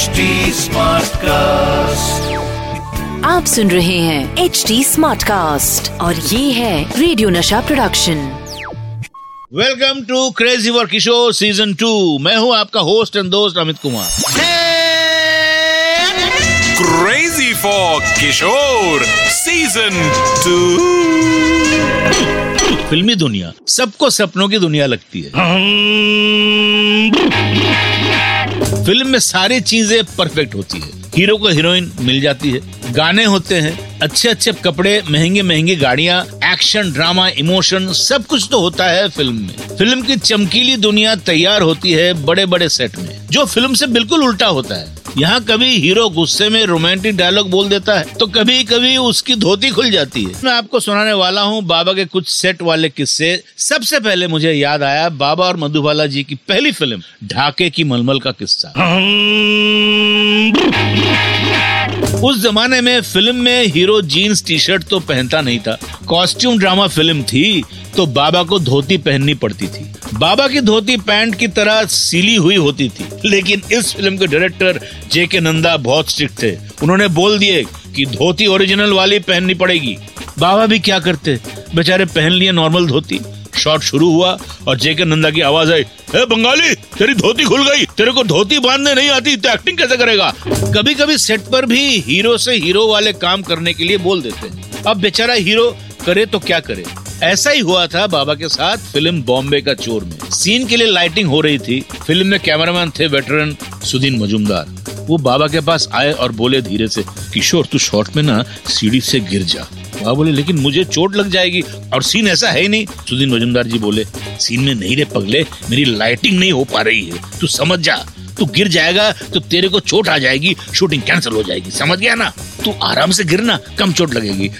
HD Smartcast. आप सुन रहे हैं एच डी स्मार्ट कास्ट और ये है radio Nasha production welcome to crazy work Kishore season two मैं हूँ आपका होस्ट एंड दोस्त Amit Kumar. Crazy for Kishore season two फिल्मी दुनिया सबको सपनों की दुनिया लगती है। फ़िल्म में सारी चीज़ें परफेक्ट होती है। हीरो को हीरोइन मिल जाती है। गाने होते हैं। अच्छे अच्छे कपड़े महँगे महँगे गाड़ियाँ, एक्शन, ड्रामा, इमोशन, सब कुछ तो होता है फ़िल्म में। फ़िल्म की चमकीली दुनिया तैयार होती है बड़े बड़े सेट में, जो फ़िल्म से बिल्कुल उल्टा होता है। यहाँ कभी हीरो गुस्से में रोमांटिक डायलॉग बोल देता है तो कभी कभी उसकी धोती खुल जाती है। मैं आपको सुनाने वाला हूँ बाबा के कुछ सेट वाले किस्से। सबसे पहले मुझे याद आया बाबा और मधुबाला जी की पहली फ़िल्म ढाके की मलमल का किस्सा। उस जमाने में फ़िल्म में हीरो जीन्स टी शर्ट तो पहनता नहीं था। कॉस्ट्यूम ड्रामा फ़िल्म थी तो बाबा को धोती पहननी पड़ती थी। बाबा की धोती पैंट की तरह सीली हुई होती थी, लेकिन इस फ़िल्म के डायरेक्टर जे के नंदा बहुत स्ट्रिक्ट थे। उन्होंने बोल दिए कि धोती ओरिजिनल वाली पहननी पड़ेगी। बाबा भी क्या करते? बेचारे पहन लिए नॉर्मल धोती। शॉट शुरू हुआ और जेके नंदा की आवाज़ आई, हे बंगाली, तेरी धोती खुल गई, तेरे को धोती बांधने नहीं आती तो एक्टिंग कैसे करेगा? कभी कभी सेट पर भी हीरो से हीरो वाले काम करने के लिए बोल देते अब बेचारा हीरो करे तो क्या करे? ऐसा ही हुआ था बाबा के साथ फ़िल्म बॉम्बे का चोर में। सीन के लिए लाइटिंग हो रही थी। फ़िल्म में कैमरामैन थे वेटरन सुदीन मजुमदार। वो बाबा के पास आए और बोले धीरे से, किशोर, तू शॉर्ट में ना सीढ़ी से गिर जा। बाबा बोले, लेकिन मुझे चोट लग जाएगी। और सीन ऐसा है ही नहीं। सुदीन मजुमदार जी बोले सीन में नहीं रे पगले, मेरी लाइटिंग नहीं हो पा रही है। तू समझ जा, तू गिर जाएगा तो तेरे को चोट आ जाएगी शूटिंग कैंसिल हो जाएगी। समझ गया ना? तू आराम से गिरना कम चोट लगेगी।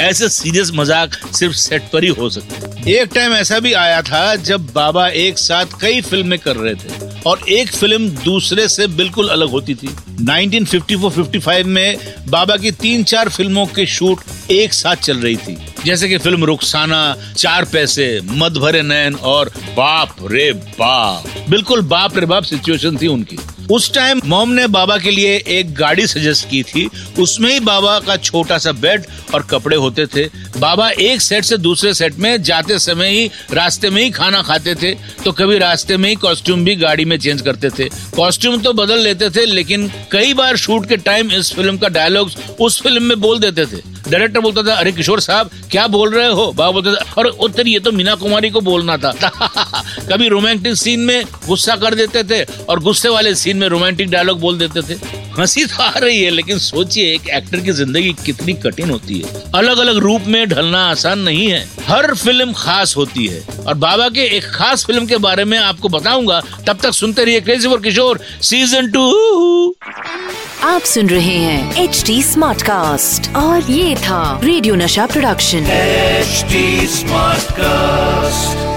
ऐसे सीरियस मज़ाक सिर्फ़ सेट पर ही हो सकते। एक टाइम ऐसा भी आया था, जब बाबा एक साथ कई फ़िल्में कर रहे थे। और एक फ़िल्म दूसरे से बिल्कुल अलग होती थी। 1954-55 में बाबा की तीन चार फ़िल्मों के शूट एक साथ चल रही थी। जैसे कि फ़िल्म रुखसाना, चार पैसे मत भरे नैन और बाप रे बाप। बिल्कुल बाप रे बाप सिचुएशन थी उनकी। उस टाइम मॉम ने बाबा के लिए एक गाड़ी सजेस्ट की थी। उसमें ही बाबा का छोटा सा बेड और कपड़े होते थे। बाबा एक सेट से दूसरे सेट में जाते समय ही रास्ते में ही खाना खाते थे। तो कभी रास्ते में ही कॉस्ट्यूम भी गाड़ी में चेंज करते थे। कॉस्ट्यूम तो बदल लेते थे, लेकिन कई बार शूट के टाइम इस फ़िल्म का डायलॉग्स उस फ़िल्म में बोल देते थे। डायरेक्टर बोलता था, अरे किशोर साहब, क्या बोल रहे हो? बाबा बोलते थे और उत्तर, ये तो मीना कुमारी को बोलना था। कभी रोमांटिक सीन में गुस्सा कर देते थे और गुस्से वाले सीन में रोमांटिक डायलॉग बोल देते थे। हँसी तो आ रही है लेकिन सोचिए एक एक्टर की ज़िंदगी कितनी कठिन होती है। अलग अलग रूप में ढलना आसान नहीं है। हर फ़िल्म खास होती है। और बाबा के एक खास फ़िल्म के बारे में आपको बताऊँगा तब तक सुनते रहिए crazy for Kishore season two आप सुन रहे हैं एच डी स्मार्ट कास्ट और ये था radio Nasha production H smart Smartcast.